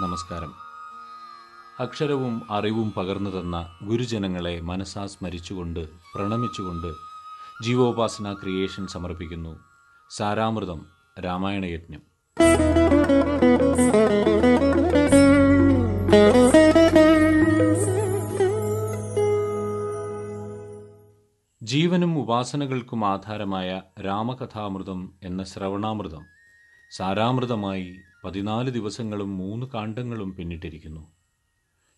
നമസ്കാരം. അക്ഷരവും അറിവും പകർന്നു തന്ന ഗുരുജനങ്ങളെ മനസ്സാ സ്മരിച്ചുകൊണ്ട് പ്രണമിച്ചുകൊണ്ട് ജീവോപാസന ക്രിയേഷൻ സമർപ്പിക്കുന്നു. സാരാമൃതം രാമായണയജ്ഞം. ജീവനും ഉപാസനകൾക്കും ആധാരമായ രാമകഥാമൃതം എന്ന ശ്രവണാമൃതം സാരാമൃതമായി പതിനാല് ദിവസങ്ങളും മൂന്ന് കാണ്ഡങ്ങളും പിന്നിട്ടിരിക്കുന്നു.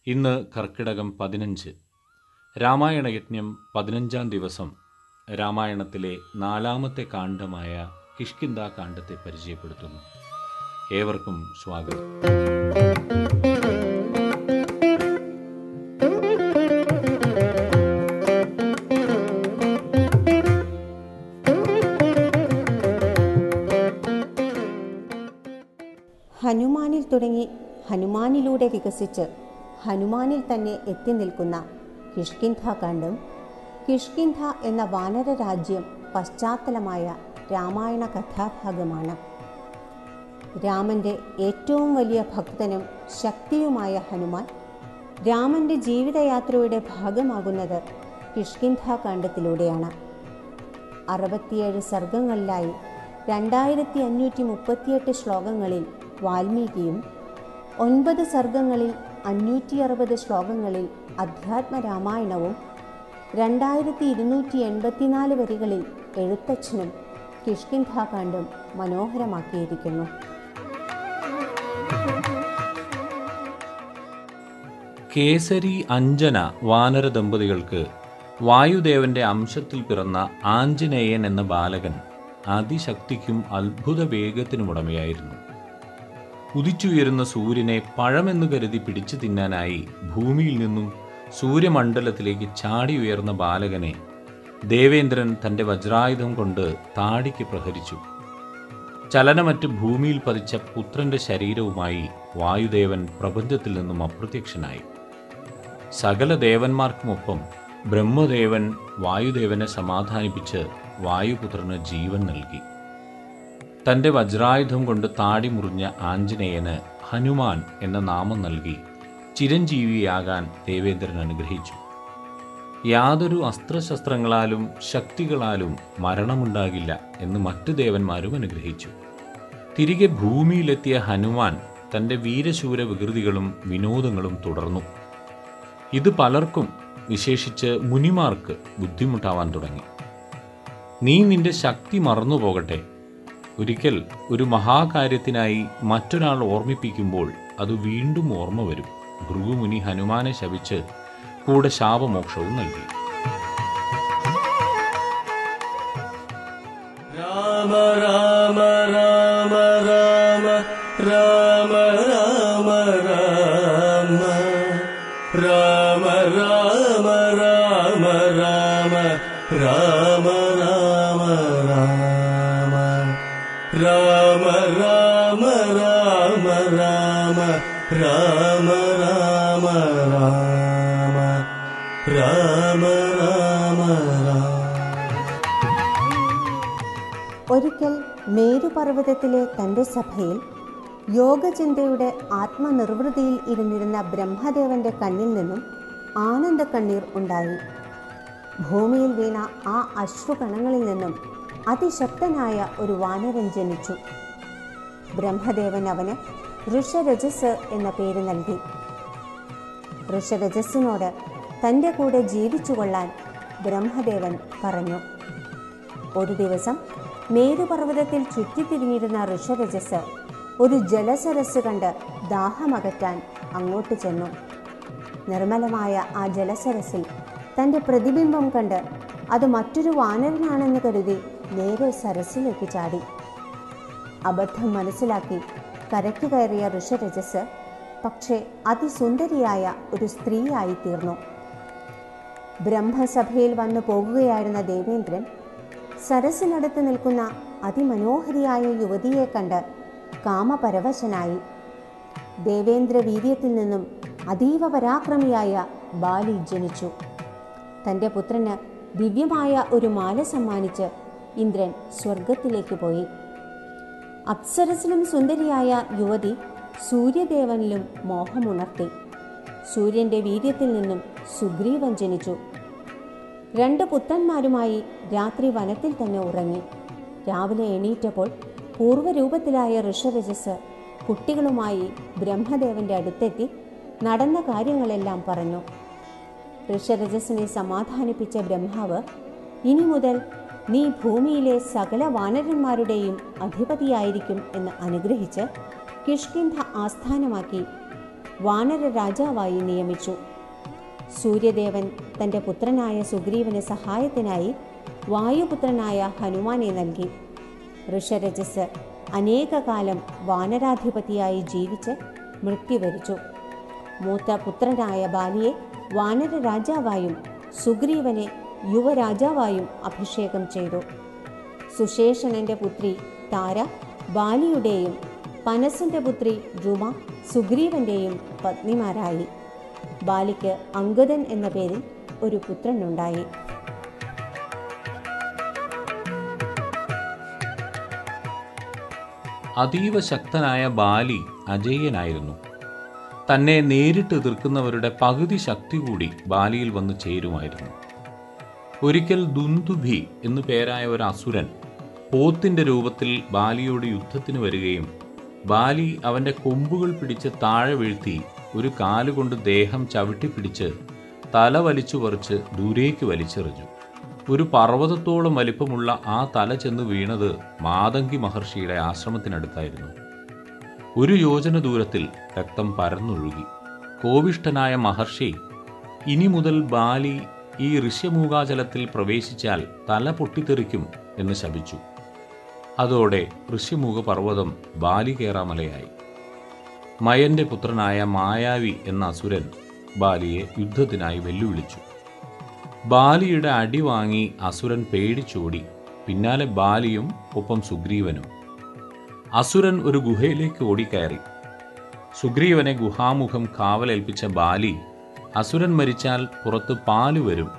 ഇന്ന് കർക്കിടകം പതിനഞ്ച്. രാമായണയജ്ഞം പതിനഞ്ചാം ദിവസം. രാമായണത്തിലെ നാലാമത്തെ കാണ്ഡമായ കിഷ്കിന്ദ കാണ്ഡത്തെ പരിചയപ്പെടുത്തുന്നു. ഏവർക്കും സ്വാഗതം. തുടങ്ങി ഹനുമാനിലൂടെ വികസിച്ച് ഹനുമാനിൽ തന്നെ എത്തി നിൽക്കുന്ന കിഷ്കിന്ധകാന്ഡം കിഷ്കിന്ധ എന്ന വാനര രാജ്യം പശ്ചാത്തലമായ രാമായണ കഥാഭാഗമാണ്. രാമന്റെ ഏറ്റവും വലിയ ഭക്തനും ശക്തിയുമായ ഹനുമാൻ രാമന്റെ ജീവിതയാത്രയുടെ ഭാഗമാകുന്നത് കിഷ്കിന്ധകാന്ഡത്തിലൂടെയാണ് അറുപത്തിയേഴ് സർഗങ്ങളിലായി രണ്ടായിരത്തി അഞ്ഞൂറ്റി മുപ്പത്തിയെട്ട് ശ്ലോകങ്ങളിൽ വാൽമീകിയും ഒൻപത് സർഗങ്ങളിൽ അഞ്ഞൂറ്റി അറുപത് ശ്ലോകങ്ങളിൽ അധ്യാത്മ രാമായണവും രണ്ടായിരത്തി ഇരുന്നൂറ്റി എൺപത്തിനാല് വരികളിൽ എഴുത്തച്ഛനും കിഷ്കിന്ധാകാന്ഡും മനോഹരമാക്കിയിരിക്കുന്നു. കേസരി അഞ്ജന വാനര ദമ്പതികൾക്ക് വായുദേവന്റെ അംശത്തിൽ പിറന്ന ആഞ്ജനേയൻ എന്ന ബാലകൻ അതിശക്തിക്കും അത്ഭുത വേഗത്തിനും ഉദിച്ചുയരുന്ന സൂര്യനെ പഴമെന്ന് കരുതി പിടിച്ചു തിന്നാനായി ഭൂമിയിൽ നിന്നും സൂര്യമണ്ഡലത്തിലേക്ക് ചാടി ഉയർന്ന ബാലകനെ ദേവേന്ദ്രൻ തന്റെ വജ്രായുധം കൊണ്ട് താടിക്ക് പ്രഹരിച്ചു. ചലനമറ്റ് ഭൂമിയിൽ പതിച്ച പുത്രന്റെ ശരീരവുമായി വായുദേവൻ പ്രപഞ്ചത്തിൽ നിന്നും അപ്രത്യക്ഷനായി. സകല ദേവന്മാർക്കുമൊപ്പം ബ്രഹ്മദേവൻ വായുദേവനെ സമാധാനിപ്പിച്ച് വായുപുത്രന് ജീവൻ നൽകി. തന്റെ വജ്രായുധം കൊണ്ട് താടി മുറിഞ്ഞ ആഞ്ജനേയന് ഹനുമാൻ എന്ന നാമം നൽകി ചിരഞ്ജീവിയാകാൻ ദേവേന്ദ്രൻ അനുഗ്രഹിച്ചു. യാതൊരു അസ്ത്രശസ്ത്രങ്ങളാലും ശക്തികളാലും മരണമുണ്ടാകില്ല എന്ന് മറ്റു ദേവന്മാരും അനുഗ്രഹിച്ചു. തിരികെ ഭൂമിയിലെത്തിയ ഹനുമാൻ തന്റെ വീരശൂര വികൃതികളും വിനോദങ്ങളും തുടർന്നു. ഇത് പലർക്കും വിശേഷിച്ച് മുനിമാർക്ക് ബുദ്ധിമുട്ടാവാൻ തുടങ്ങി. നീ നിന്റെ ശക്തി മറന്നു പോകട്ടെ ഒരിക്കൽ ഒരു മഹാകാര്യത്തിനായി മറ്റൊരാൾ ഓർമ്മിപ്പിക്കുമ്പോൾ അത് വീണ്ടും ഓർമ്മ വരും. ഭൃഗുമുനി ഹനുമാനെ ശപിച്ച് കൂടെ ശാപമോക്ഷവും നൽകി. राम മേരുപർവതത്തിലെ തന്റെ സഭയിൽ യോഗചിന്തയുടെ ആത്മനിർവൃതിയിൽ ഇരുന്നിരുന്ന ബ്രഹ്മദേവന്റെ കണ്ണിൽ നിന്നും ആനന്ദ കണ്ണീർ ഉണ്ടായി. ഭൂമിയിൽ വീണ ആ അശ്രുകണങ്ങളിൽ നിന്നും അതിശക്തനായ ഒരു വാനരൻ ജനിച്ചു. ബ്രഹ്മദേവൻ അവന് ഋഷരജസ് എന്ന പേര് നൽകി. ഋഷരജസ്സിനോട് തന്റെ കൂടെ ജീവിച്ചുകൊള്ളാൻ ബ്രഹ്മദേവൻ പറഞ്ഞു. ഒരു ദിവസം മേരുപർവതത്തിൽ ചുറ്റിത്തിരിഞ്ഞിരുന്ന ഋഷരജസ് ഒരു ജലസരസ് കണ്ട് ദാഹമകറ്റാൻ അങ്ങോട്ട് ചെന്നു. നിർമ്മലമായ ആ ജലസരസിൽ തന്റെ പ്രതിബിംബം കണ്ട് അത് മറ്റൊരു വാനരനാണെന്ന് കരുതി നേരെ സരസിലേക്ക് ചാടി. അബദ്ധം മനസ്സിലാക്കി കരയ്ക്ക് കയറിയ ഋഷരജസ് പക്ഷേ അതിസുന്ദരിയായ ഒരു സ്ത്രീയായി തീർന്നു. ബ്രഹ്മസഭയിൽ വന്നു പോകുകയായിരുന്ന ദേവേന്ദ്രൻ സരസിനടുത്ത് നിൽക്കുന്ന അതിമനോഹരിയായ യുവതിയെ കണ്ട് കാമപരവശനായി. ദേവേന്ദ്ര വീര്യത്തിൽ നിന്നും അതീവ പരാക്രമിയായ ബാലി ജനിച്ചു. തന്റെ പുത്രന് ദിവ്യമായ ഒരു മാല സമ്മാനിച്ച് ഇന്ദ്രൻ സ്വർഗത്തിലേക്ക് പോയി. അപ്സരസിലും സുന്ദരിയായ യുവതി സൂര്യദേവനിലും മോഹമുണർത്തി. സൂര്യന്റെ വീര്യത്തിൽ നിന്നും സുഗ്രീവൻ ജനിച്ചു. രണ്ട് പുത്തന്മാരുമായി രാത്രി വനത്തിൽ തന്നെ ഉറങ്ങി. രാവിലെ എണീറ്റപ്പോൾ പൂർവരൂപത്തിലായ ഋഷരജസ് കുട്ടികളുമായി ബ്രഹ്മദേവന്റെ അടുത്തെത്തി നടന്ന കാര്യങ്ങളെല്ലാം പറഞ്ഞു. ഋഷരജസിനെ സമാധാനിപ്പിച്ച ബ്രഹ്മാവ് ഇനി മുതൽ നീ ഭൂമിയിലെ സകല വാനരന്മാരുടെയും അധിപതിയായിരിക്കും എന്ന് അനുഗ്രഹിച്ച് കിഷ്കിന്ധ ആസ്ഥാനമാക്കി വാനര രാജാവായി നിയമിച്ചു. സൂര്യദേവൻ തന്റെ പുത്രനായ സുഗ്രീവന് സഹായത്തിനായി വായുപുത്രനായ ഹനുമാനെ നൽകി. ഋഷരജസ് അനേകകാലം വാനരാധിപതിയായി ജീവിച്ച് മൃത്യുവരിച്ചു. മൂത്ത പുത്രനായ ബാലിയെ വാനര രാജാവായും സുഗ്രീവനെ യുവരാജാവായും അഭിഷേകം ചെയ്തു. സുശേഷണന്റെ പുത്രി താര ബാലിയുടെയും പനസിന്റെ പുത്രി രുമ സുഗ്രീവന്റെയും പത്നിമാരായി. ബാലിക്ക് അങ്കദൻ എന്ന പേരിൽ ഒരു പുത്രനുണ്ടായി. അതീവ ശക്തനായ ബാലി അജയ്യനായിരുന്നു തന്നെ നേരിട്ട് എതിർക്കുന്നവരുടെ പകുതി ശക്തി കൂടി ബാലിയിൽ വന്ന് ചേരുമായിരുന്നു. ഒരിക്കൽ ദുന്ദുഭി എന്നു പേരായ ഒരു അസുരൻ പോത്തിന്റെ രൂപത്തിൽ ബാലിയോട് യുദ്ധത്തിന് വരികയും ബാലി അവന്റെ കൊമ്പുകൾ പിടിച്ച് താഴെ വീഴ്ത്തി ഒരു കാലുകൊണ്ട് ദേഹം ചവിട്ടിപ്പിടിച്ച് തല വലിച്ചു പറിച്ച് ദൂരേക്ക് വലിച്ചെറിഞ്ഞു. ഒരു പർവതത്തോളം വലിപ്പമുള്ള ആ തല ചെന്ന് വീണത് മാതങ്കി മഹർഷിയുടെ ആശ്രമത്തിനടുത്തായിരുന്നു. ഒരു യോജന ദൂരത്തിൽ രക്തം പരന്നൊഴുകി. കോപിഷ്ഠനായ മഹർഷി ഇനി മുതൽ ബാലി ഈ ഋഷ്യമൂകാചലത്തിൽ പ്രവേശിച്ചാൽ തല പൊട്ടിത്തെറിക്കും എന്ന് ശപിച്ചു. അതോടെ ഋഷ്യമൂക പർവതം ബാലികേറാമലയായി മയന്റെ പുത്രനായ മായാവി എന്ന അസുരൻ ബാലിയെ യുദ്ധത്തിനായി വെല്ലുവിളിച്ചു. ബാലിയുടെ അടി വാങ്ങി അസുരൻ പേടിച്ചോടി. പിന്നാലെ ബാലിയും ഒപ്പം സുഗ്രീവനും. അസുരൻ ഒരു ഗുഹയിലേക്ക് ഓടിക്കയറി. സുഗ്രീവനെ ഗുഹാമുഖം കാവലേൽപ്പിച്ച ബാലി അസുരൻ മരിച്ചാൽ പുറത്ത് പാൽ വരും.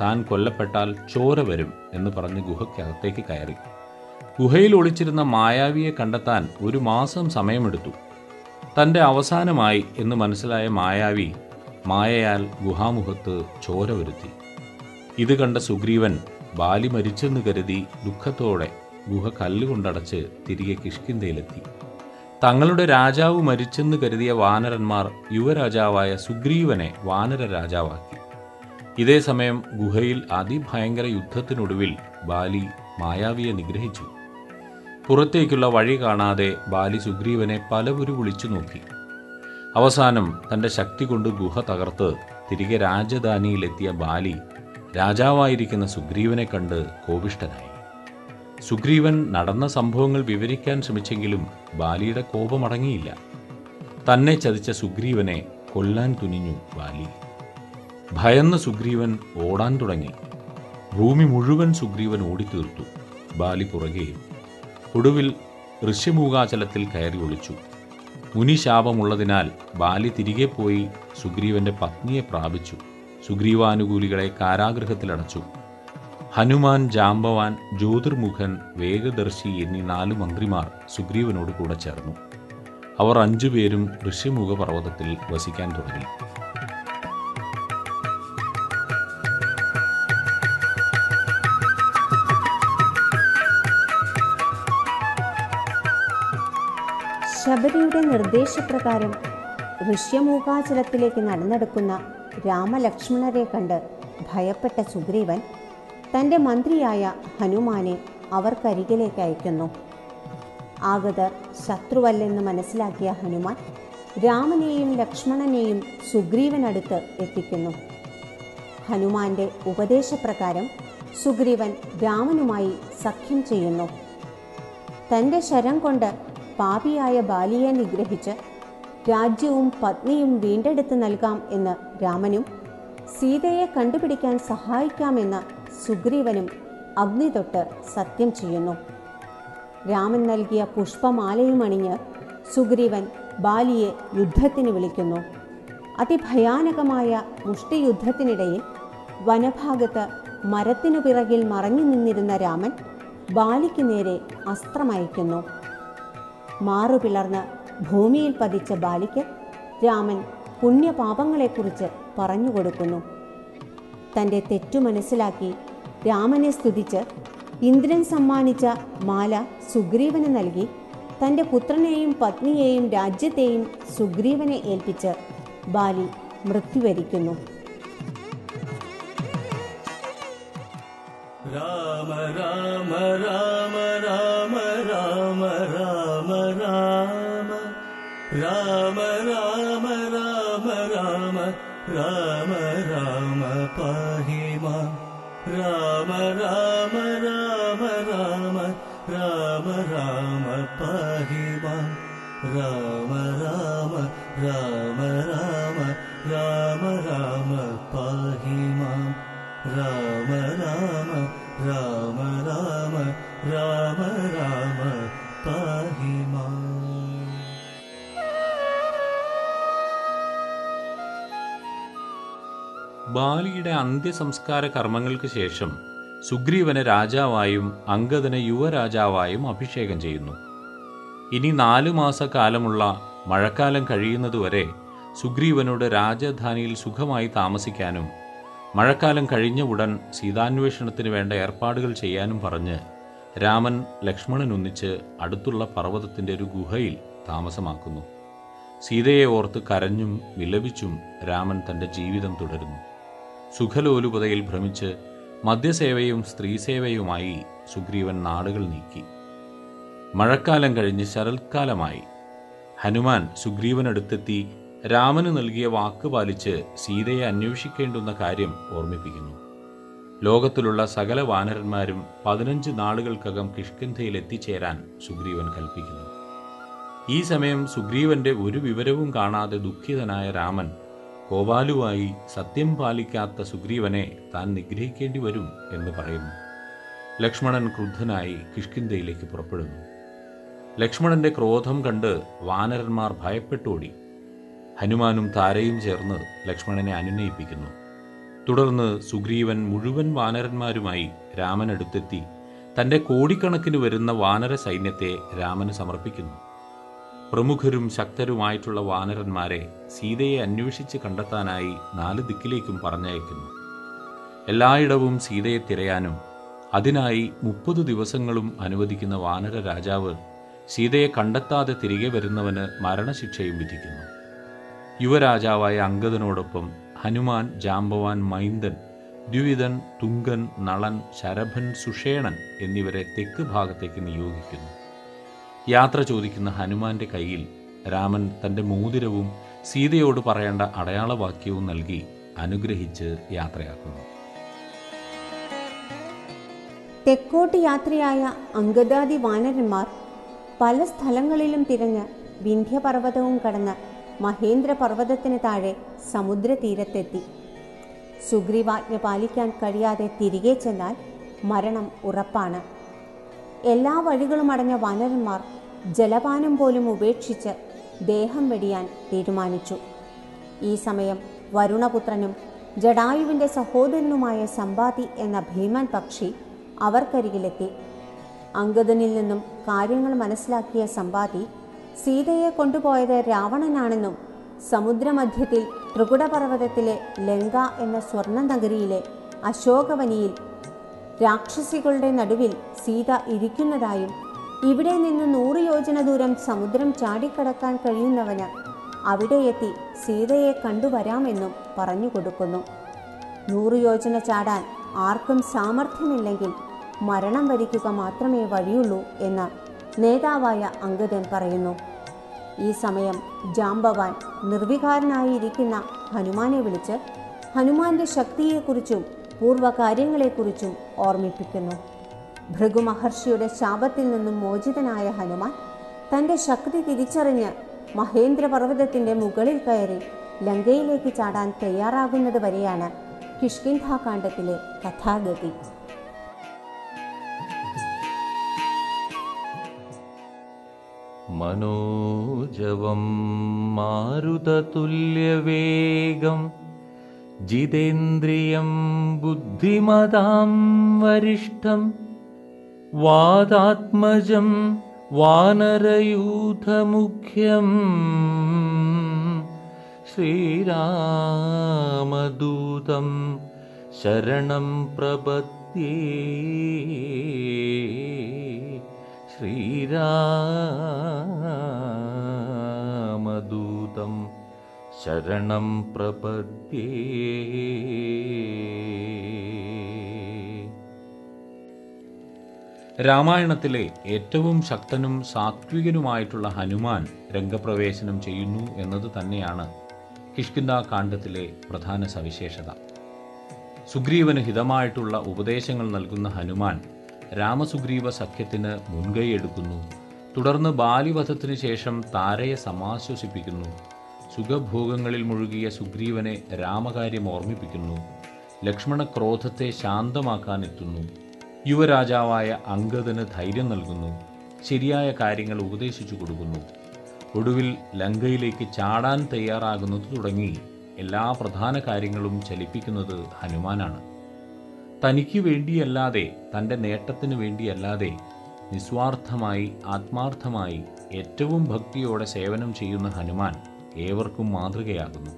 താൻ കൊല്ലപ്പെട്ടാൽ ചോര വരും എന്ന് പറഞ്ഞ് ഗുഹയ്ക്കകത്തേക്ക് കയറി. ഗുഹയിൽ ഒളിച്ചിരുന്ന മായാവിയെ കണ്ടെത്താൻ ഒരു മാസം സമയമെടുത്തു. തന്റെ അവസാനമായി എന്ന് മനസ്സിലായ മായാവി മായയാൽ ഗുഹാമുഖത്ത് ചോര വരുത്തി. ഇത് കണ്ട സുഗ്രീവൻ ബാലി മരിച്ചെന്ന് കരുതി ദുഃഖത്തോടെ ഗുഹ കല്ലുകൊണ്ടടച്ച് തിരികെ കിഷ്കിന്തയിലെത്തി തങ്ങളുടെ രാജാവ് മരിച്ചെന്ന് കരുതിയ വാനരന്മാർ യുവരാജാവായ സുഗ്രീവനെ വാനര രാജാവാക്കി ഇതേ സമയം ഗുഹയിൽ അതിഭയങ്കര യുദ്ധത്തിനൊടുവിൽ ബാലി മായാവിയെ നിഗ്രഹിച്ചു. പുറത്തേക്കുള്ള വഴി കാണാതെ ബാലി സുഗ്രീവനെ പലവുരു വിളിച്ചു നോക്കി. അവസാനം തന്റെ ശക്തി കൊണ്ട് ഗുഹ തകർത്ത് തിരികെ രാജധാനിയിലെത്തിയ ബാലി രാജാവായിരിക്കുന്ന സുഗ്രീവനെ കണ്ട് കോപിഷ്ടനായി സുഗ്രീവൻ നടന്ന സംഭവങ്ങൾ വിവരിക്കാൻ ശ്രമിച്ചെങ്കിലും ബാലിയുടെ കോപമടങ്ങിയില്ല. തന്നെ ചതിച്ച സുഗ്രീവനെ കൊല്ലാൻ തുനിഞ്ഞു ബാലി. ഭയന്ന സുഗ്രീവൻ ഓടാൻ തുടങ്ങി. ഭൂമി മുഴുവൻ സുഗ്രീവൻ ഓടിത്തീർത്തു. ബാലി പുറകെയും ഒടുവിൽ ഋഷ്യമൂകാചലത്തിൽ കയറി ഒളിച്ചു. മുനി മുനിശാപമുള്ളതിനാൽ ബാലി തിരികെ പോയി സുഗ്രീവന്റെ പത്നിയെ പ്രാപിച്ചു. സുഗ്രീവാനുകൂലികളെ കാരാഗൃഹത്തിലടച്ചു ഹനുമാൻ ജാമ്പവാൻ ജ്യോതിർമുഖൻ വേഗദർശി എന്നീ നാല് മന്ത്രിമാർ സുഗ്രീവനോട് കൂടെ ചേർന്നു. അവർ അഞ്ചുപേരും ഋഷിമുഖ പർവതത്തിൽ വസിക്കാൻ തുടങ്ങി. ശബരിയുടെ നിർദ്ദേശപ്രകാരം ഋഷ്യമൂകാചലത്തിലേക്ക് നടന്നെടുക്കുന്ന രാമലക്ഷ്മണരെ കണ്ട് ഭയപ്പെട്ട സുഗ്രീവൻ തന്റെ മന്ത്രിയായ ഹനുമാനെ അവർക്കരികിലേക്ക് അയക്കുന്നു. ആഗതർ ശത്രുവല്ലെന്ന് മനസ്സിലാക്കിയ ഹനുമാൻ രാമനെയും ലക്ഷ്മണനെയും സുഗ്രീവനടുത്ത് എത്തിക്കുന്നു. ഹനുമാന്റെ ഉപദേശപ്രകാരം സുഗ്രീവൻ രാമനുമായി സഖ്യം ചെയ്യുന്നു. തന്റെ ശരം കൊണ്ട് പാപിയായ ബാലിയെ നിഗ്രഹിച്ച് രാജ്യവും പത്നിയും വീണ്ടെടുത്ത് നൽകാം എന്ന് രാമനും സീതയെ കണ്ടുപിടിക്കാൻ സഹായിക്കാമെന്ന് സുഗ്രീവനും അഗ്നി തൊട്ട് സത്യം ചെയ്യുന്നു. രാമൻ നൽകിയ പുഷ്പമാലയും അണിഞ്ഞ് സുഗ്രീവൻ ബാലിയെ യുദ്ധത്തിന് വിളിക്കുന്നു. അതിഭയാനകമായ മുഷ്ടിയുദ്ധത്തിനിടയിൽ വനഭാഗത്ത് മരത്തിനു പിറകിൽ മറഞ്ഞു നിന്നിരുന്ന രാമൻ ബാലിക്ക് നേരെ അസ്ത്രമയക്കുന്നു. മാറുപിളർന്ന് ഭൂമിയിൽ പതിച്ച ബാലിക്ക് രാമൻ പുണ്യപാപങ്ങളെക്കുറിച്ച് പറഞ്ഞുകൊടുക്കുന്നു. തന്റെ തെറ്റു മനസ്സിലാക്കി രാമനെ സ്തുതിച്ച് ഇന്ദ്രൻ സമ്മാനിച്ച മാല സുഗ്രീവന് നൽകി തന്റെ പുത്രനെയും പത്നിയെയും രാജ്യത്തെയും സുഗ്രീവനെ ഏൽപ്പിച്ച് ബാലി മൃത്യുവരിക്കുന്നു. രാമ രാമ രാമ രാമ राम राम राम पाहि पाहिमा राम राम राम राम राम राम पाहि पाहिमा राम ബാലിയുടെ അന്ത്യസംസ്കാര കർമ്മങ്ങൾക്ക് ശേഷം സുഗ്രീവനെ രാജാവായും അംഗദനെ യുവരാജാവായും അഭിഷേകം ചെയ്യുന്നു. ഇനി നാലു മാസക്കാലമുള്ള മഴക്കാലം കഴിയുന്നതുവരെ സുഗ്രീവനോട് രാജധാനിയിൽ സുഖമായി താമസിക്കാനും മഴക്കാലം കഴിഞ്ഞ ഉടൻ സീതാന്വേഷണത്തിന് വേണ്ട ഏർപ്പാടുകൾ ചെയ്യാനും പറഞ്ഞ് രാമൻ ലക്ഷ്മണനൊന്നിച്ച് അടുത്തുള്ള പർവതത്തിന്റെ ഒരു ഗുഹയിൽ താമസമാക്കുന്നു. സീതയെ ഓർത്ത് കരഞ്ഞും വിലപിച്ചും രാമൻ തന്റെ ജീവിതം തുടരുന്നു. സുഖലോലുപതയിൽ ഭ്രമിച്ച് മദ്യസേവയും സ്ത്രീസേവയുമായി സുഗ്രീവൻ നാടുകൾ നീക്കി. മഴക്കാലം കഴിഞ്ഞ് ശരത്കാലമായി. ഹനുമാൻ സുഗ്രീവനടുത്തെത്തി രാമന് നൽകിയ വാക്ക് പാലിച്ച് സീതയെ അന്വേഷിക്കേണ്ടുന്ന കാര്യം ഓർമ്മിപ്പിക്കുന്നു. ലോകത്തിലുള്ള സകല വാനരന്മാരും പതിനഞ്ച് നാളുകൾക്കകം കിഷ്കിന്ധയിൽ എത്തിച്ചേരാൻ സുഗ്രീവൻ കൽപ്പിക്കുന്നു. ഈ സമയം സുഗ്രീവന്റെ ഒരു വിവരവും കാണാതെ ദുഃഖിതനായ രാമൻ കോപാലുവായി സത്യം പാലിക്കാത്ത സുഗ്രീവനെ താൻ നിഗ്രഹിക്കേണ്ടി വരും എന്ന് പറയുന്നു. ലക്ഷ്മണൻ ക്രുദ്ധനായി കിഷ്കിന്ധയിലേക്ക് പുറപ്പെടുന്നു. ലക്ഷ്മണന്റെ ക്രോധം കണ്ട് വാനരന്മാർ ഭയപ്പെട്ടോടി. ഹനുമാനും താരയും ചേർന്ന് ലക്ഷ്മണനെ അനുനയിപ്പിക്കുന്നു. തുടർന്ന് സുഗ്രീവൻ മുഴുവൻ വാനരന്മാരുമായി രാമൻ അടുത്തെത്തി തന്റെ കോടിക്കണക്കിന് വരുന്ന വാനര സൈന്യത്തെ രാമന് സമർപ്പിക്കുന്നു. പ്രമുഖരും ശക്തരുമായിട്ടുള്ള വാനരന്മാരെ സീതയെ അന്വേഷിച്ച് കണ്ടെത്താനായി നാല് ദിക്കിലേക്കും പറഞ്ഞയക്കുന്നു. എല്ലായിടവും സീതയെ തിരയാനും അതിനായി മുപ്പത് ദിവസങ്ങളും അനുവദിക്കുന്ന വാനര രാജാവ് സീതയെ കണ്ടെത്താതെ തിരികെ വരുന്നവന് മരണശിക്ഷയും വിധിക്കുന്നു. യുവരാജാവായ അങ്കദനോടൊപ്പം ഹനുമാൻ ജാംബവാൻ മൈന്ദൻ ദ്വിവിധൻ തുങ്കൻ നളൻ ശരഭൻ സുഷേണൻ എന്നിവരെ തെക്ക് ഭാഗത്തേക്ക് നിയോഗിക്കുന്നു. യാത്ര ചോദിക്കുന്ന ഹനുമാന്റെ കയ്യിൽ രാമൻ തന്റെ മോതിരവും സീതയോട് പറയേണ്ട അടയാളവാക്യവും നൽകി അനുഗ്രഹിച്ച് യാത്രയാക്കുന്നു. തെക്കോട്ട് യാത്രയായ അങ്കദാദി വാനരന്മാർ പല സ്ഥലങ്ങളിലും തിരഞ്ഞ് വിന്ധ്യപർവതവും കടന്ന് മഹേന്ദ്ര മഹേന്ദ്രപർവതത്തിന് താഴെ സമുദ്രതീരത്തെത്തി. സുഗ്രീവാജ്ഞ പാലിക്കാൻ കഴിയാതെ തിരികെ ചെന്നാൽ മരണം ഉറപ്പാണ്. എല്ലാ വഴികളും അടഞ്ഞ വാനരന്മാർ ജലപാനം പോലും ഉപേക്ഷിച്ച് ദേഹം വെടിയാൻ തീരുമാനിച്ചു. ഈ സമയം വരുണപുത്രനും ജഡായുവിന്റെ സഹോദരനുമായ സമ്പാതി എന്ന ഭീമൻ പക്ഷി അവർക്കരികിലെത്തി. അങ്കദനിൽ നിന്നും കാര്യങ്ങൾ മനസ്സിലാക്കിയ സമ്പാതി സീതയെ കൊണ്ടുപോയത് രാവണനാണെന്നും സമുദ്രമധ്യത്തിൽ ത്രികുടപർവതത്തിലെ ലങ്ക എന്ന സ്വർണ നഗരിയിലെ അശോകവനിയിൽ രാക്ഷസികളുടെ നടുവിൽ സീത ഇരിക്കുന്നതായും ഇവിടെ നിന്ന് നൂറ് യോജന ദൂരം സമുദ്രം ചാടിക്കടക്കാൻ കഴിയുന്നവന് അവിടെ എത്തി സീതയെ കണ്ടുവരാമെന്നും പറഞ്ഞു കൊടുക്കുന്നു. നൂറ് യോജന ചാടാൻ ആർക്കും സാമർഥ്യമില്ലെങ്കിൽ മരണം വരിക്കുക മാത്രമേ വഴിയുള്ളൂ എന്ന് നേതാവായ അങ്കദൻ പറയുന്നു. ഈ സമയം ജാംബവാൻ നിർവികാരനായിരിക്കുന്ന ഹനുമാനെ വിളിച്ച് ഹനുമാന്റെ ശക്തിയെക്കുറിച്ചും പൂർവകാര്യങ്ങളെക്കുറിച്ചും ഓർമ്മിപ്പിക്കുന്നു. ഭൃഗു മഹർഷിയുടെ ശാപത്തിൽ നിന്നും മോചിതനായ ഹനുമാൻ തന്റെ ശക്തി തിരിച്ചറിഞ്ഞ് മഹേന്ദ്രപർവതത്തിന്റെ മുകളിൽ കയറി ലങ്കയിലേക്ക് ചാടാൻ തയ്യാറാകുന്നത് വരെയാണ് കിഷ്കിന്ധാകാന്ഡത്തിലെ കഥാഗതി. മനോജവം മാരുതതുല്യവേഗം ജിതേന്ദ്രിയം ബുദ്ധിമതാം വരിഷ്ഠം वादात्मजं वानरयूथमुख्यम् श्रीरामदूतं शरणं प्रपद्ये श्रीरामदूतं शरणं प्रपद्ये രാമായണത്തിലെ ഏറ്റവും ശക്തനും സാത്വികനുമായിട്ടുള്ള ഹനുമാൻ രംഗപ്രവേശനം ചെയ്യുന്നു എന്നത് തന്നെയാണ് കിഷ്കിന്ദ കാണ്ഡത്തിലെ പ്രധാന സവിശേഷത. സുഗ്രീവന് ഹിതമായിട്ടുള്ള ഉപദേശങ്ങൾ നൽകുന്ന ഹനുമാൻ രാമസുഗ്രീവ സഖ്യത്തിന് മുൻകൈയെടുക്കുന്നു തുടർന്ന് ബാലിവധത്തിന് ശേഷം താരയെ സമാശ്വസിപ്പിക്കുന്നു. സുഖഭോഗങ്ങളിൽ മുഴുകിയ സുഗ്രീവനെ രാമകാര്യം ഓർമ്മിപ്പിക്കുന്നു. ലക്ഷ്മണക്രോധത്തെ ശാന്തമാക്കാനെത്തുന്നു. യുവരാജാവായ അങ്കദന് ധൈര്യം നൽകുന്നു. ശരിയായ കാര്യങ്ങൾ ഉപദേശിച്ചു കൊടുക്കുന്നു. ഒടുവിൽ ലങ്കയിലേക്ക് ചാടാൻ തയ്യാറാകുന്നത് തുടങ്ങി എല്ലാ പ്രധാന കാര്യങ്ങളും ചലിപ്പിക്കുന്നത് ഹനുമാനാണ്. തനിക്ക് വേണ്ടിയല്ലാതെ തന്റെ നേട്ടത്തിന് വേണ്ടിയല്ലാതെ നിസ്വാർത്ഥമായി ആത്മാർത്ഥമായി ഏറ്റവും ഭക്തിയോടെ സേവനം ചെയ്യുന്ന ഹനുമാൻ ഏവർക്കും മാതൃകയാകുന്നു.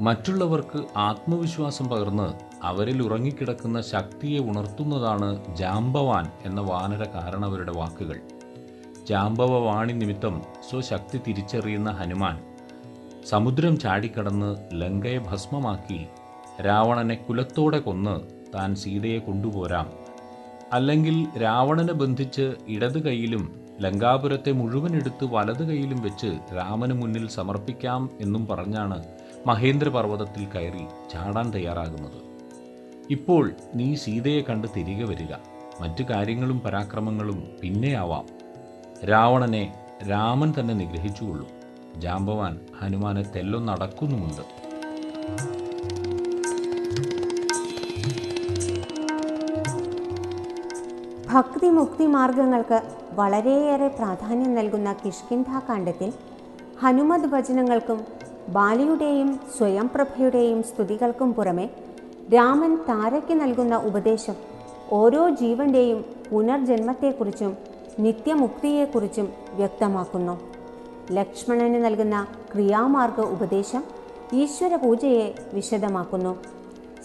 മറ്റുള്ളവർക്ക് ആത്മവിശ്വാസം പകർന്ന് അവരിൽ ഉറങ്ങിക്കിടക്കുന്ന ശക്തിയെ ഉണർത്തുന്നതാണ് ജാംബവാൻ എന്ന വാനര കാരണവരുടെ വാക്കുകൾ. ജാംബവ വാണി നിമിത്തം സ്വശക്തി തിരിച്ചറിയുന്ന ഹനുമാൻ സമുദ്രം ചാടിക്കടന്ന് ലങ്കയെ ഭസ്മമാക്കി രാവണനെ കുലത്തോടെ കൊന്ന് താൻ സീതയെ കൊണ്ടുപോരാം. അല്ലെങ്കിൽ രാവണനെ ബന്ധിച്ച് ഇടത് കൈയിലും ലങ്കാപുരത്തെ മുഴുവൻ എടുത്ത് വലത് കൈയിലും വെച്ച് രാമന് മുന്നിൽ സമർപ്പിക്കാം എന്നും പറഞ്ഞാണ് മഹേന്ദ്രപർവതത്തിൽ കയറി ചാടാൻ തയ്യാറാകുന്നത്. ഇപ്പോൾ നീ സീതയെ കണ്ട് തിരികെ വരിക. മറ്റു കാര്യങ്ങളും പരാക്രമങ്ങളും പിന്നെയാവാം രാവണനെ രാമൻ തന്നെ നിഗ്രഹിച്ചുകൊള്ളും. ജാമ്പവാൻ ഹനുമാനെ തെല്ലൊന്നടക്കുന്നുമുണ്ട് ഭക്തി മുക്തി മാർഗങ്ങൾക്ക് വളരെയേറെ പ്രാധാന്യം നൽകുന്ന കിഷ്കിന്ധാകാന്ഡത്തിൽ ഹനുമത് വചനങ്ങൾക്കും ബാലിയുടെയും സ്വയംപ്രഭയുടെയും സ്തുതികൾക്കും പുറമെ രാമൻ താരയ്ക്ക് നൽകുന്ന ഉപദേശം ഓരോ ജീവന്റെയും പുനർജന്മത്തെക്കുറിച്ചും നിത്യമുക്തിയെക്കുറിച്ചും വ്യക്തമാക്കുന്നു. ലക്ഷ്മണന് നൽകുന്ന ക്രിയാമാർഗ ഉപദേശം ഈശ്വര പൂജയെ വിശദമാക്കുന്നു.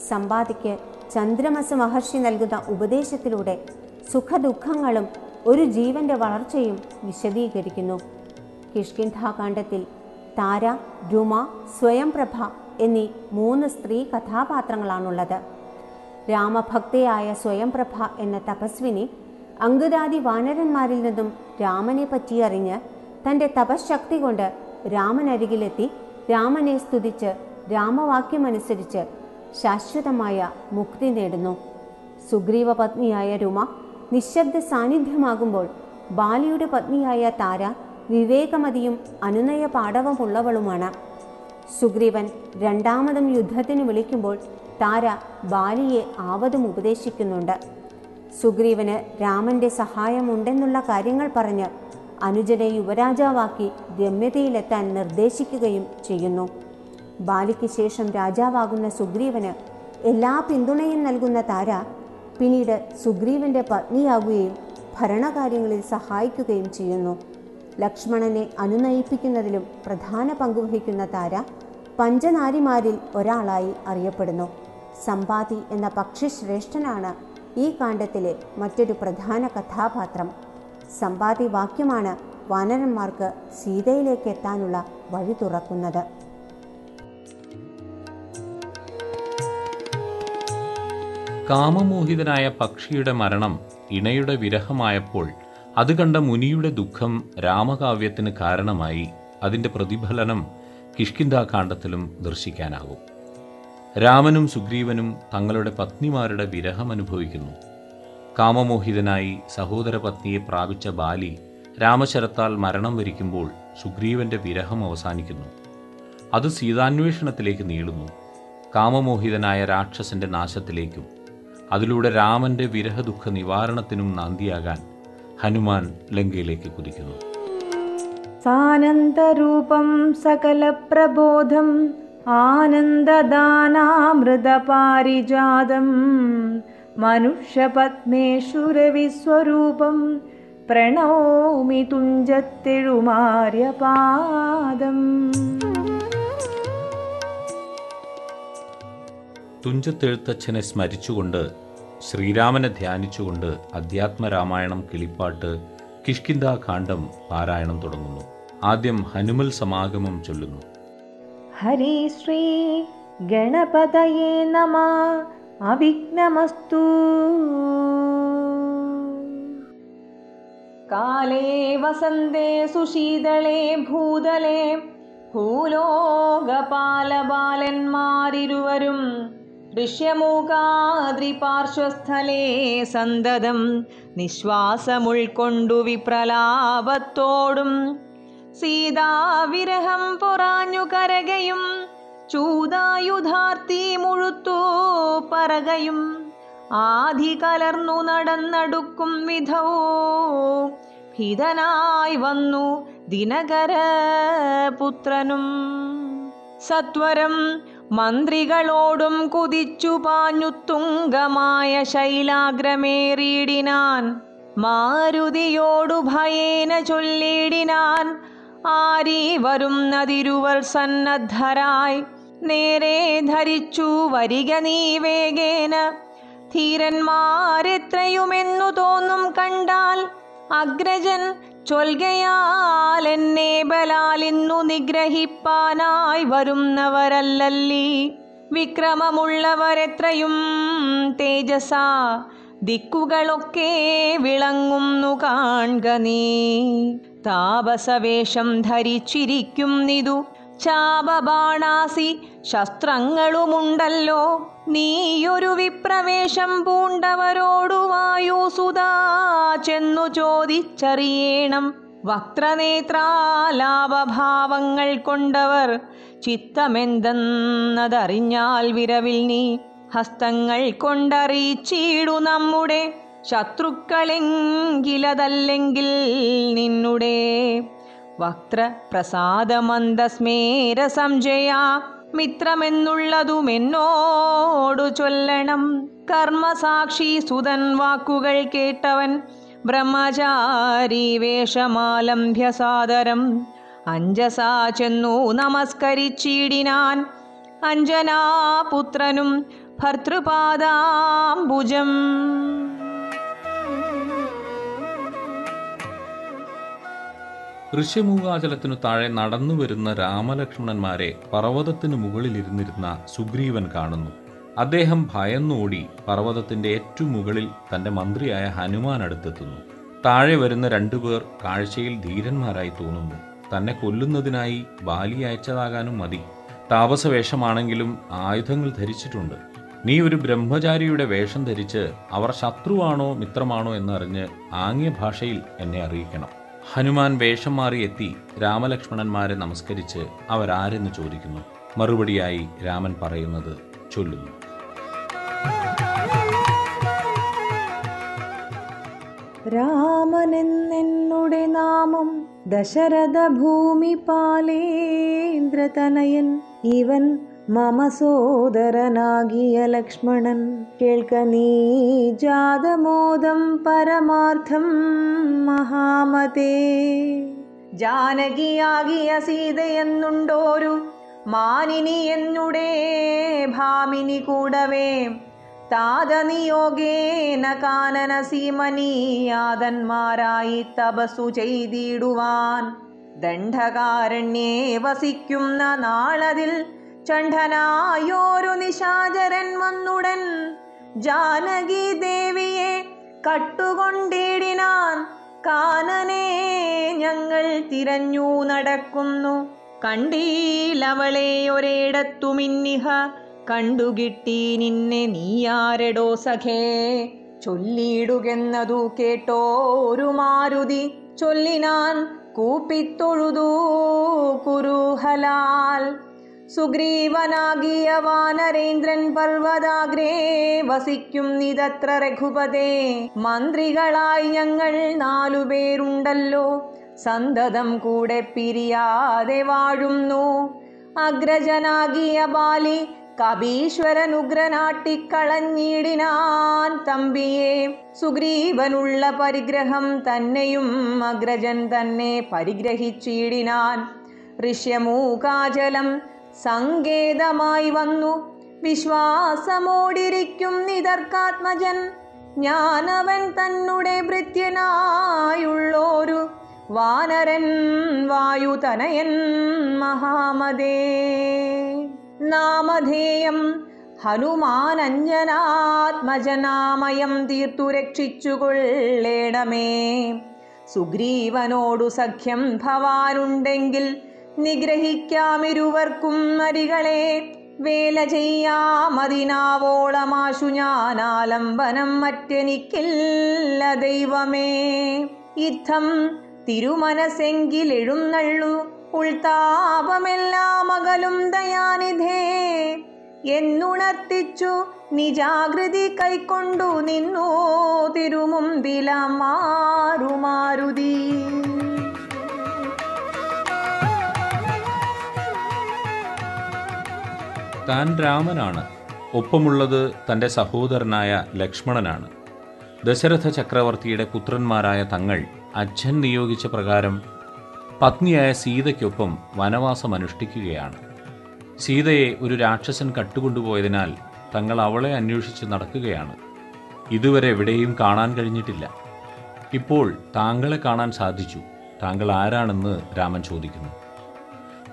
സമ്പാദിക്ക് ചന്ദ്രമസ മഹർഷി നൽകുന്ന ഉപദേശത്തിലൂടെ സുഖദുഃഖങ്ങളും ഒരു ജീവന്റെ വളർച്ചയും വിശദീകരിക്കുന്നു. കിഷ്കിന്ധാകാന്ഡത്തിൽ താര രുമ സ്വയംപ്രഭ എന്നീ മൂന്ന് സ്ത്രീ കഥാപാത്രങ്ങളാണുള്ളത്. രാമഭക്തയായ സ്വയംപ്രഭ എന്ന തപസ്വിനി അങ്കുരാദി വാനരന്മാരിൽ നിന്നും രാമനെ പറ്റിയറിഞ്ഞ് തന്റെ തപശക്തി കൊണ്ട് രാമനരികിലെത്തി രാമനെ സ്തുതിച്ച് രാമവാക്യമനുസരിച്ച് ശാശ്വതമായ മുക്തി നേടുന്നു. സുഗ്രീവ പത്നിയായ രുമ നിശബ്ദ സാന്നിധ്യമാകുമ്പോൾ ബാലിയുടെ പത്നിയായ താര വിവേകമതിയും അനുനയ പാടവമുള്ളവളുമാണ്. സുഗ്രീവൻ രണ്ടാമതും യുദ്ധത്തിന് വിളിക്കുമ്പോൾ താര ബാലിയെ ആവതും ഉപദേശിക്കുന്നുണ്ട്. സുഗ്രീവന് രാമന്റെ സഹായമുണ്ടെന്നുള്ള കാര്യങ്ങൾ പറഞ്ഞ് അനുജനെ യുവരാജാവാക്കി രമ്യതയിലെത്താൻ നിർദ്ദേശിക്കുകയും ചെയ്യുന്നു. ബാലിക്ക് ശേഷം രാജാവാകുന്ന സുഗ്രീവന് എല്ലാ പിന്തുണയും നൽകുന്ന താര പിന്നീട് സുഗ്രീവന്റെ പത്നിയാകുകയും ഭരണകാര്യങ്ങളിൽ സഹായിക്കുകയും ചെയ്യുന്നു. ലക്ഷ്മണനെ അനുനയിപ്പിക്കുന്നതിലും പ്രധാന പങ്കുവഹിക്കുന്ന താര പഞ്ചനാരിമാരിൽ ഒരാളായി അറിയപ്പെടുന്നു. സമ്പാതി എന്ന പക്ഷിശ്രേഷ്ഠനാണ് ഈ കാണ്ഡത്തിലെ മറ്റൊരു പ്രധാന കഥാപാത്രം. സമ്പാതി വാക്യമാണ് വാനരന്മാർക്ക് സീതയിലേക്ക് എത്താനുള്ള വഴി തുറക്കുന്നത്. കാമമോഹിതനായ പക്ഷിയുടെ മരണം ഇണയുടെ വിരഹമായപ്പോൾ അത് കണ്ട മുനിയുടെ ദുഃഖം രാമകാവ്യത്തിന് കാരണമായി അതിന്റെ പ്രതിഫലനം കിഷ്കിന്താകാന്ഡത്തിലും ദർശിക്കാനാകും. രാമനും സുഗ്രീവനും തങ്ങളുടെ പത്നിമാരുടെ വിരഹം അനുഭവിക്കുന്നു. കാമമോഹിതനായി സഹോദരപത്നിയെ പ്രാപിച്ച ബാലി രാമശരത്താൽ മരണം വരിക്കുമ്പോൾ സുഗ്രീവന്റെ വിരഹം അവസാനിക്കുന്നു. അത് സീതാന്വേഷണത്തിലേക്ക് നീളുന്നു. കാമമോഹിതനായ രാക്ഷസന്റെ നാശത്തിലേക്കും അതിലൂടെ രാമന്റെ വിരഹദുഃഖ നിവാരണത്തിനും നാന്തിയാകാൻ ഹനുമാൻ ലങ്കയിലേക്ക് കുതിക്കുന്നു. സാനന്ദരൂപം സകലപ്രബോധം ആനന്ദദാനാമൃതപാരിജാതം മനുഷ്യപത്മേശ്വരവിസ്വരൂപം പ്രണോമി തുഞ്ചത്തെഴുമാര്യപാദം. തുഞ്ചത്തെഴുത്തച്ഛനെ സ്മരിച്ചുകൊണ്ട് ശ്രീരാമനെ ധ്യാനിച്ചുകൊണ്ട് അധ്യാത്മരാമായണം കിളിപ്പാട്ട് കിഷ്കിന്ധാകാന്ഡം പാരായണം തുടങ്ങുന്നു. ആദ്യം ഹനുമൽ സമാഗമം ചൊല്ലുന്നു. ഹരി ശ്രീ ഗണപതയേ നമ. അവിഘ്നമസ്തു. കാലേ വസന്തേ സുശീതളേ ഭൂതലേ. ഭൂലോകപാലബാലന്മാരിരുവരും ദൃശ്യമൂകാദ്രിപാർശ്വസ്ഥലേ സന്തതം. നിശ്വാസമുൾക്കൊണ്ടു വിപ്രലാപത്തോടും. സീതാവിരഹം പൊറാഞ്ഞു കരകയും ചൂതായുധാർത്തി മുഴുത്തു പറകയും ആധി കലർന്നു നടന്നടുക്കും വിധൗ ഹിതനായി വന്നു ദിനകര പുത്രനും സത്വരം മന്ത്രികളോടും കുതിച്ചു പാഞ്ഞു തുങ്കമായ ശൈലാഗ്രമേറിയിടിനാൻ. മാരുതിയോടു ഭയേന ചൊല്ലിയിടിനാൻ. ആരി വരുന്നതിരുവർ സന്നദ്ധരായി. നേരെ ധരിച്ചു വരിക നീ വേഗേന. ധീരന്മാരെത്രയുമെന്നു തോന്നും കണ്ടാൽ അഗ്രജൻ ചൊൽകയാൽ എന്നെ ബലാൽ ഇന്നു നിഗ്രഹിപ്പാനായി വരുന്നവരല്ലല്ലീ. വിക്രമമുള്ളവരെത്രയും തേജസ. ദിക്കുകളൊക്കെ വിളങ്ങുന്നു കാൺക നീ. താപസവേഷം ധരിച്ചിരിക്കുന്നിതു ചാപബാണാസി ശസ്ത്രങ്ങളുമുണ്ടല്ലോ. നീയൊരു വിപ്രവേശം പൂണ്ടവരോടു വായുസുതാ ചെന്നു ചോദിച്ചറിയേണം. വക്രനേത്രാലാപഭാവങ്ങൾ കൊണ്ടവർ ചിത്തമെന്തെന്നതറിഞ്ഞാൽ വിരവിൽ നീ ഹസ്തങ്ങൾ കൊണ്ടറിയിച്ചിടു നമ്മുടെ. ശത്രുക്കളെങ്കിലതല്ലെങ്കിൽ നിന്നുടെ. വക്രപ്രസാദമന്ദസ്മേര സംജയ മിത്രമെന്നുള്ളതുമെന്നോടു ചൊല്ലണം. കർമ്മസാക്ഷി സുതൻ വാക്കുകൾ കേട്ടവൻ ബ്രഹ്മചാരി വേഷമാലംഭ്യ സാദരം. അഞ്ജസാ ചെന്നു നമസ്കരിച്ചിടിനാൻ. അഞ്ജനാപുത്രനും ഭർത്തൃപാദാംബുജം. ഋഷ്യമൂകാചലത്തിനു താഴെ നടന്നു വരുന്ന രാമലക്ഷ്മണന്മാരെ പർവതത്തിനു മുകളിലിരുന്നിരുന്ന സുഗ്രീവൻ കാണുന്നു. അദ്ദേഹം ഭയന്നോടി പർവതത്തിന്റെ ഏറ്റവും മുകളിൽ തന്റെ മന്ത്രിയായ ഹനുമാൻ അടുത്തെത്തുന്നു താഴെ വരുന്ന രണ്ടുപേർ കാഴ്ചയിൽ ധീരന്മാരായി തോന്നുന്നു. തന്നെ കൊല്ലുന്നതിനായി ബാലി അയച്ചതാകാനും മതി. താപസവേഷമാണെങ്കിലും ആയുധങ്ങൾ ധരിച്ചിട്ടുണ്ട്. നീ ഒരു ബ്രഹ്മചാരിയുടെ വേഷം ധരിച്ച് അവർ ശത്രുവാണോ മിത്രമാണോ എന്നറിഞ്ഞ് ആംഗ്യ ഭാഷയിൽ എന്നെ അറിയിക്കണം. ഹനുമാൻ വേഷം മാറി എത്തി രാമലക്ഷ്മണന്മാരെ നമസ്കരിച്ച് അവരാരെന്ന് ചോദിക്കുന്നു? മറുപടിയായി രാമൻ പറയുന്നത് ചൊല്ലുന്നു. രാമനെന്നെന്നുടെ നാമം ദശരഥ ഭൂമി പാലേന്ദ്രതനയൻ ഇവൻ മമ സോദരനാകിയ ലക്ഷ്മണൻ കേൾക്ക നീ ജാതമോദം പരമാർത്ഥം മഹാമതേ. ജാനകിയാകിയ സീതയെന്നുണ്ടോരു മാനിനി എന്നുടേ ഭാമിനി കൂടവേ. താതനിയോഗേന കാനന സീമനീയാതന്മാരായി തപസ്സു ചെയ്തിടുവാൻ. ദണ്ഡകാരണ്യേ വസിക്കുന്ന നാളതിൽ ചണ്ഡനായോരു നിശാചരൻ വന്നുടൻ ജാനകി ദേവിയെ കട്ടുകൊണ്ടിടിനാൻ കാനനെ ഞങ്ങൾ തിരഞ്ഞു നടക്കുന്നു. കണ്ടീലവളെ ഒരിടത്തുമിന്നിഹ കണ്ടുകിട്ടി നിന്നെ നീയാരടോ സഖേ. ചൊല്ലിയിടുകെന്നതു കേട്ടോ ഒരു മാരുതി ചൊല്ലിനാൻ കൂപ്പിത്തൊഴുതു കുരുഹലാൽ. സുഗ്രീവനാകിയ വാനരേന്ദ്രൻ പർവതാഗ്രേ വസിക്കും നിതത്ര രഘുപതേ. മന്ത്രികളായി ഞങ്ങൾ നാലുപേരുണ്ടല്ലോ സന്തതം കൂടെ പിരിയാതെ വാഴുന്നു. അഗ്രജനാകിയ ബാലി കപീശ്വരനുഗ്രനാട്ടിക്കളഞ്ഞിടിനാൻ തമ്പിയെ സുഗ്രീവനുള്ള പരിഗ്രഹം തന്നെയും അഗ്രജൻ തന്നെ പരിഗ്രഹിച്ചിടിനാൻ. ഋഷ്യമൂകാചലം സങ്കേതമായി വന്നു. വിശ്വാസമോടിരിക്കും നിതർക്കാത്മജൻ. ഞാനവൻ തന്നുടെ ഭൃത്യനായുള്ളോരു വാനരൻ വായുതനയൻ മഹാമതേ. നാമധേയം ഹനുമാനഞ്ജനാത്മജനാമയം തീർത്തു രക്ഷിച്ചുകൊള്ളേണമേ. സുഗ്രീവനോടു സഖ്യം ഭവാനുണ്ടെങ്കിൽ നിഗ്രഹിക്കാമിരുവർക്കും നരികളെ വേല ചെയ്യാമതിനാവോളമാശു ഞാനാലംബനം മറ്റെനിക്കില്ല ദൈവമേ. ഇത്തം തിരുമനസെങ്കിലെഴുന്നള്ളു ഉൾതാപമെല്ലാം അകലും ദയാനിധേ. എന്നുണർത്തിച്ചു നിജാകൃതി കൈക്കൊണ്ടു നിന്നു തിരുമുമ്പില മാറുമാരുതി താൻ രാമനാണ്. ഒപ്പമുള്ളത് തന്റെ സഹോദരനായ ലക്ഷ്മണനാണ്. ദശരഥ ചക്രവർത്തിയുടെ പുത്രന്മാരായ തങ്ങൾ അച്ഛൻ നിയോഗിച്ച പ്രകാരം പത്നിയായ സീതയ്ക്കൊപ്പം വനവാസം അനുഷ്ഠിക്കുകയാണ്. സീതയെ ഒരു രാക്ഷസൻ കട്ടുകൊണ്ടുപോയതിനാൽ തങ്ങൾ അവളെ അന്വേഷിച്ച് നടക്കുകയാണ്. ഇതുവരെ എവിടെയും കാണാൻ കഴിഞ്ഞിട്ടില്ല. ഇപ്പോൾ താങ്കളെ കാണാൻ സാധിച്ചു. താങ്കൾ ആരാണെന്ന് രാമൻ ചോദിക്കുന്നു.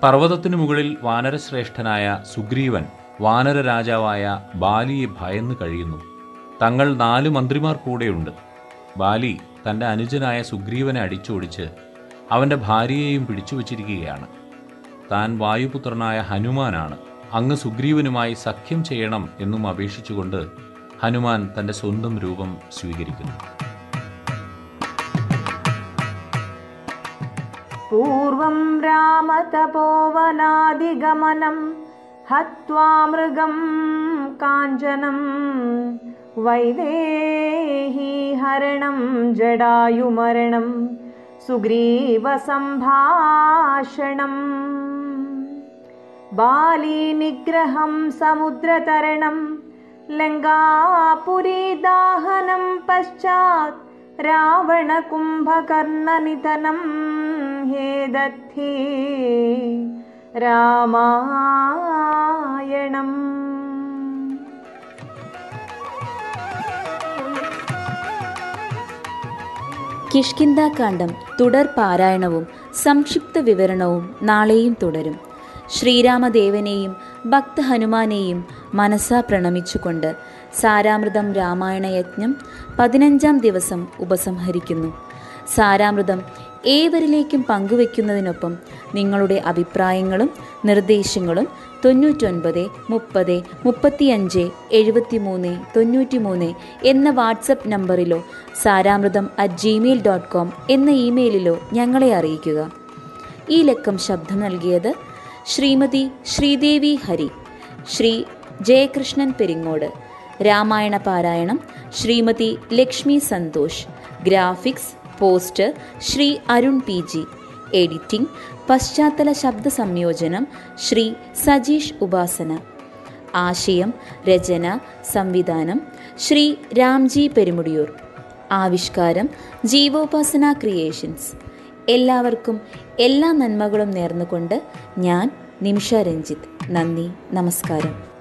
പർവതത്തിനു മുകളിൽ വാനരശ്രേഷ്ഠനായ സുഗ്രീവൻ വാനര രാജാവായ ബാലിയെ ഭയന്ന് കഴിയുന്നു. തങ്ങൾ നാല് മന്ത്രിമാർ കൂടെയുണ്ട്. ബാലി തന്റെ അനുജനായ സുഗ്രീവനെ അടിച്ചോടിച്ച് അവന്റെ ഭാര്യയെയും പിടിച്ചു വച്ചിരിക്കുകയാണ്. താൻ വായുപുത്രനായ ഹനുമാനാണ്. അങ്ങ് സുഗ്രീവനുമായി സഖ്യം ചെയ്യണം എന്നും അപേക്ഷിച്ചുകൊണ്ട് ഹനുമാൻ തന്റെ സ്വന്തം രൂപം സ്വീകരിക്കുന്നു. पूर्वं रामतपोवनादिगमनं हत्वा मृगं काञ्चनं वैदेही हरणं जडायुमरणं सुग्रीवसम्भाषणम् बालीनिग्रहं समुद्रतरणं लङ्गापुरीदाहनं पश्चात् रावणकुम्भकर्णनिधनम् രാവണകുംഭകർണനിധനം ഹേദത്തി രാമായണം. കിഷ്കിന്താകാന്ഡം തുടർ പാരായണവും സംക്ഷിപ്ത വിവരണവും നാളെയും തുടരും. ശ്രീരാമദേവനെയും ഭക്ത ഹനുമാനെയും മനസ്സാ പ്രണമിച്ചുകൊണ്ട് സാരാമൃതം രാമായണയജ്ഞം പതിനഞ്ചാം ദിവസം ഉപസംഹരിക്കുന്നു. സാരാമൃതം ഏവരിലേക്കും പങ്കുവെക്കുന്നതിനൊപ്പം നിങ്ങളുടെ അഭിപ്രായങ്ങളും നിർദ്ദേശങ്ങളും തൊണ്ണൂറ്റൊൻപത് മുപ്പത് മുപ്പത്തിയഞ്ച് എഴുപത്തിമൂന്ന് തൊണ്ണൂറ്റിമൂന്ന് എന്ന WhatsApp നമ്പറിലോ Saramritham at gmail dot com എന്ന ഇമെയിലിലോ ഞങ്ങളെ അറിയിക്കുക. ഈ ലക്കം ശബ്ദം നൽകിയത് ശ്രീമതി ശ്രീദേവി ഹരി ശ്രീ ജയകൃഷ്ണൻ പെരിങ്ങോട് രാമായണ പാരായണം Shrimati Lakshmi Santhosh graphics poster Shri Arun P G. Editing പശ്ചാത്തല ശബ്ദ സംയോജനം ശ്രീ സജീഷ് ഉപാസന. ആശയം രചന സംവിധാനം ശ്രീ രാംജി പെരുമുടിയൂർ. ആവിഷ്കാരം ജീവോപാസന ക്രിയേഷൻസ്. എല്ലാവർക്കും എല്ലാ നന്മകളും നേർന്നുകൊണ്ട് ഞാൻ നിമിഷ രഞ്ജിത്ത്. നന്ദി നമസ്കാരം.